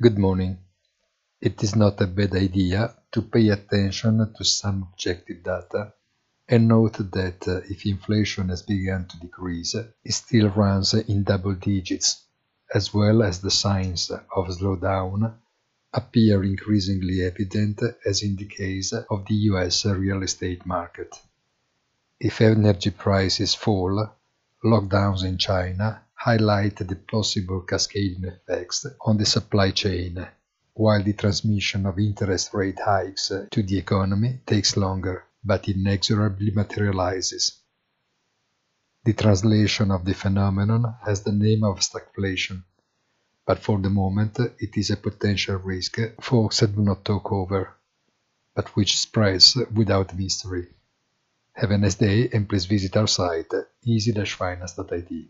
Good morning. It is not a bad idea to pay attention to some objective data and note that uh, if inflation has begun to decrease, it still runs in double digits, as well as the signs of slowdown appear increasingly evident as in the case of the US real estate market. If energy prices fall, lockdowns in China highlight the possible cascading effects on the supply chain, while the transmission of interest rate hikes to the economy takes longer but inexorably materializes. The translation of the phenomenon has the name of stagflation, but for the moment it is a potential risk folks do not talk over, but which spreads without mystery. Have a nice day and please visit our site easy-finance.it.